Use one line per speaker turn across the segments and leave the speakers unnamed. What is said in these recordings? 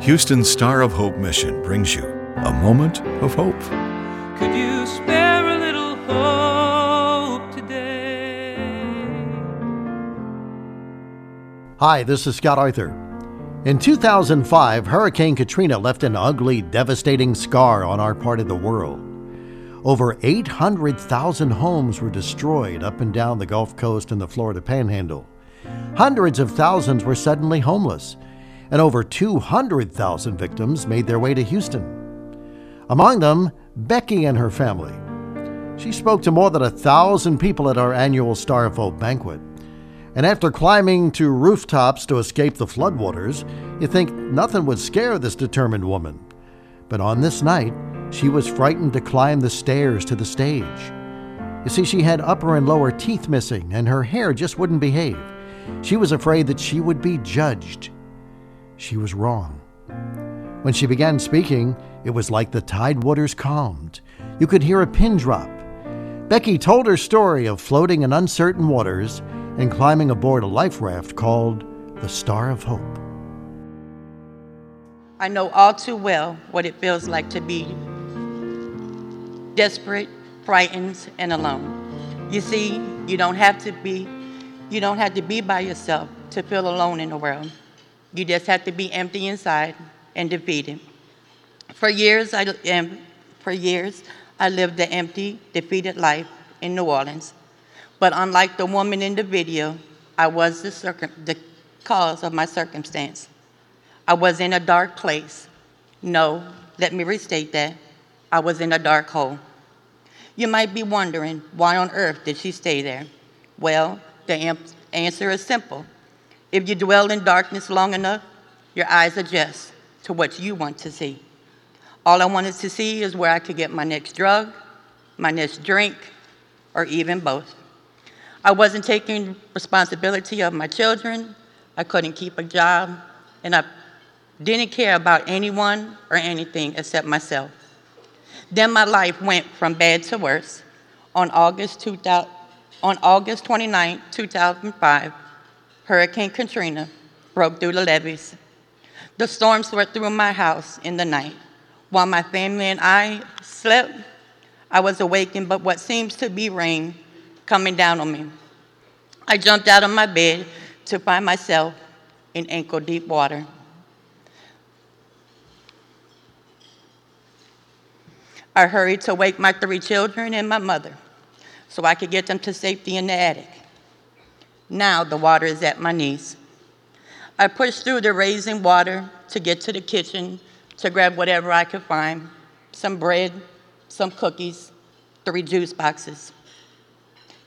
Houston Star of Hope mission brings you a moment of hope.
Could you spare a little hope today?
Hi, this is Scott Arthur. In 2005, Hurricane Katrina left an ugly, devastating scar on our part of the world. Over 800,000 homes were destroyed up and down the Gulf Coast and the Florida Panhandle. Hundreds of thousands were suddenly homeless, and over 200,000 victims made their way to Houston. Among them, Becky and her family. She spoke to more than a thousand people at our annual Star of banquet. And after climbing to rooftops to escape the floodwaters, you think nothing would scare this determined woman. But on this night, she was frightened to climb the stairs to the stage. You see, she had upper and lower teeth missing, and her hair just wouldn't behave. She was afraid that she would be judged. She was wrong. When she began speaking, it was like the tide waters calmed. You could hear a pin drop. Becky told her story of floating in uncertain waters and climbing aboard a life raft called the Star of Hope.
I know all too well what it feels like to be desperate, frightened, and alone. You see, you don't have to be you don't have to be by yourself to feel alone in the world. You just have to be empty inside and defeated. For years, I, um, for years, I lived the empty, defeated life in New Orleans. But unlike the woman in the video, I was the, circum- the cause of my circumstance. I was in a dark place. No, let me restate that. I was in a dark hole. You might be wondering, why on earth did she stay there? Well, the answer is simple. If you dwell in darkness long enough, your eyes adjust to what you want to see. All I wanted to see is where I could get my next drug, my next drink, or even both. I wasn't taking responsibility of my children. I couldn't keep a job, and I didn't care about anyone or anything except myself. Then my life went from bad to worse. On August 2000, on August 29, 2005, Hurricane Katrina broke through the levees. The storm swept through my house in the night. While my family and I slept, I was awakened by what seems to be rain coming down on me. I jumped out of my bed to find myself in ankle deep water. I hurried to wake my three children and my mother so I could get them to safety in the attic. Now the water is at my knees. I pushed through the raising water to get to the kitchen to grab whatever I could find some bread, some cookies, three juice boxes.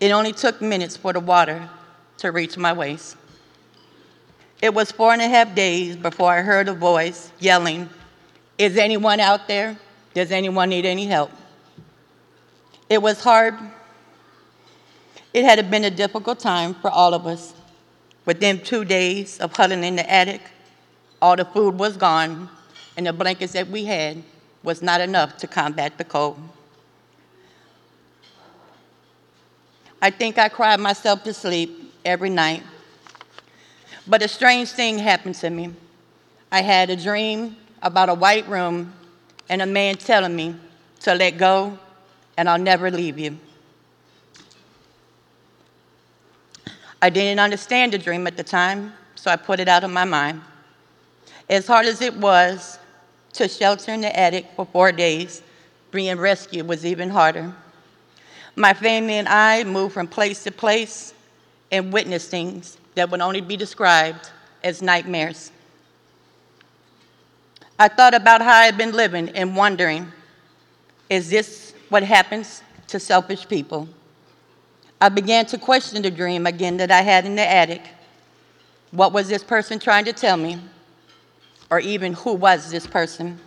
It only took minutes for the water to reach my waist. It was four and a half days before I heard a voice yelling, Is anyone out there? Does anyone need any help? It was hard it had been a difficult time for all of us. Within two days of huddling in the attic, all the food was gone, and the blankets that we had was not enough to combat the cold. I think I cried myself to sleep every night. But a strange thing happened to me. I had a dream about a white room and a man telling me to let go and I'll never leave you. I didn't understand the dream at the time, so I put it out of my mind. As hard as it was to shelter in the attic for four days, being rescued was even harder. My family and I moved from place to place and witnessed things that would only be described as nightmares. I thought about how I had been living and wondering is this what happens to selfish people? I began to question the dream again that I had in the attic. What was this person trying to tell me? Or even who was this person?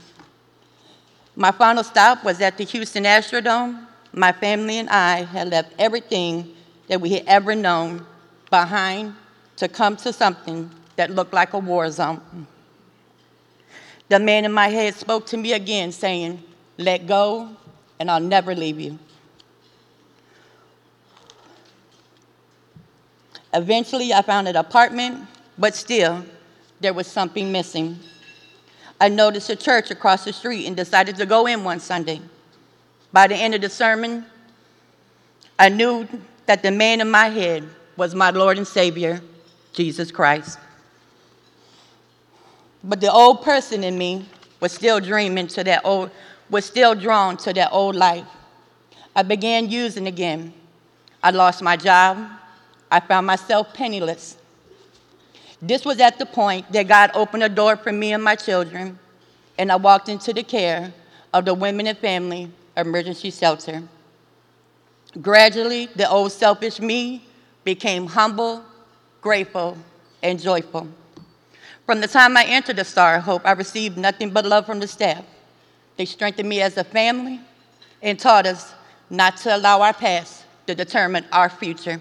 My final stop was at the Houston Astrodome. My family and I had left everything that we had ever known behind to come to something that looked like a war zone. The man in my head spoke to me again, saying, Let go, and I'll never leave you. Eventually, I found an apartment, but still, there was something missing. I noticed a church across the street and decided to go in one Sunday. By the end of the sermon, I knew that the man in my head was my Lord and Savior, Jesus Christ. But the old person in me was still dreaming to that old, was still drawn to that old life. I began using again. I lost my job. I found myself penniless. This was at the point that God opened a door for me and my children, and I walked into the care of the Women and Family Emergency Shelter. Gradually, the old selfish me became humble, grateful, and joyful. From the time I entered the Star of Hope, I received nothing but love from the staff. They strengthened me as a family and taught us not to allow our past to determine our future.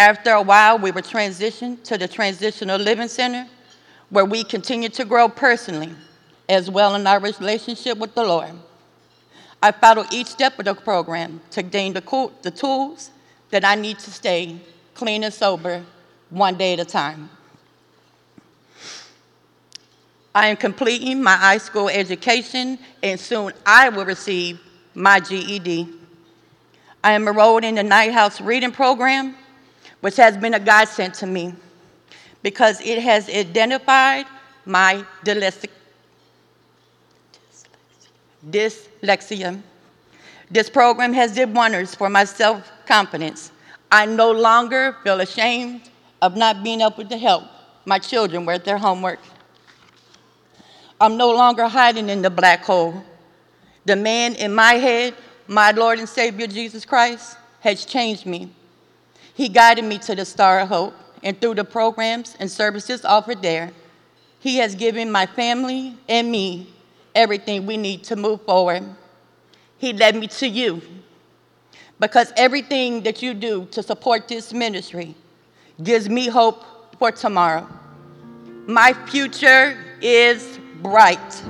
After a while, we were transitioned to the Transitional Living Center, where we continued to grow personally as well in our relationship with the Lord. I followed each step of the program to gain the, the tools that I need to stay clean and sober one day at a time. I am completing my high school education, and soon I will receive my GED. I am enrolled in the Night House Reading Program, which has been a godsend to me because it has identified my dyslexia. This program has did wonders for my self confidence. I no longer feel ashamed of not being able to help my children with their homework. I'm no longer hiding in the black hole. The man in my head, my Lord and Savior Jesus Christ, has changed me. He guided me to the Star of Hope, and through the programs and services offered there, He has given my family and me everything we need to move forward. He led me to you because everything that you do to support this ministry gives me hope for tomorrow. My future is bright.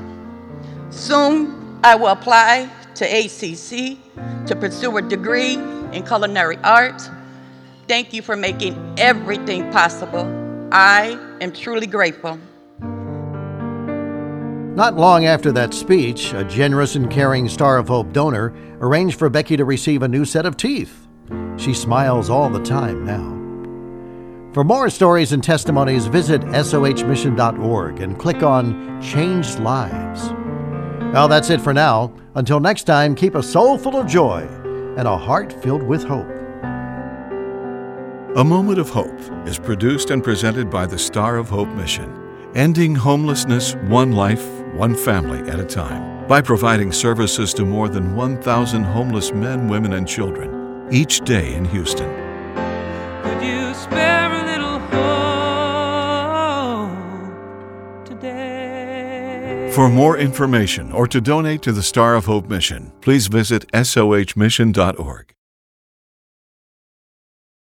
Soon, I will apply to ACC to pursue a degree in culinary arts. Thank you for making everything possible. I am truly grateful.
Not long after that speech, a generous and caring Star of Hope donor arranged for Becky to receive a new set of teeth. She smiles all the time now. For more stories and testimonies, visit sohmission.org and click on Changed Lives. Well, that's it for now. Until next time, keep a soul full of joy and a heart filled with hope.
A Moment of Hope is produced and presented by the Star of Hope Mission, ending homelessness one life, one family at a time, by providing services to more than 1,000 homeless men, women, and children each day in Houston.
Could you spare a little hope today?
For more information or to donate to the Star of Hope mission, please visit sohmission.org.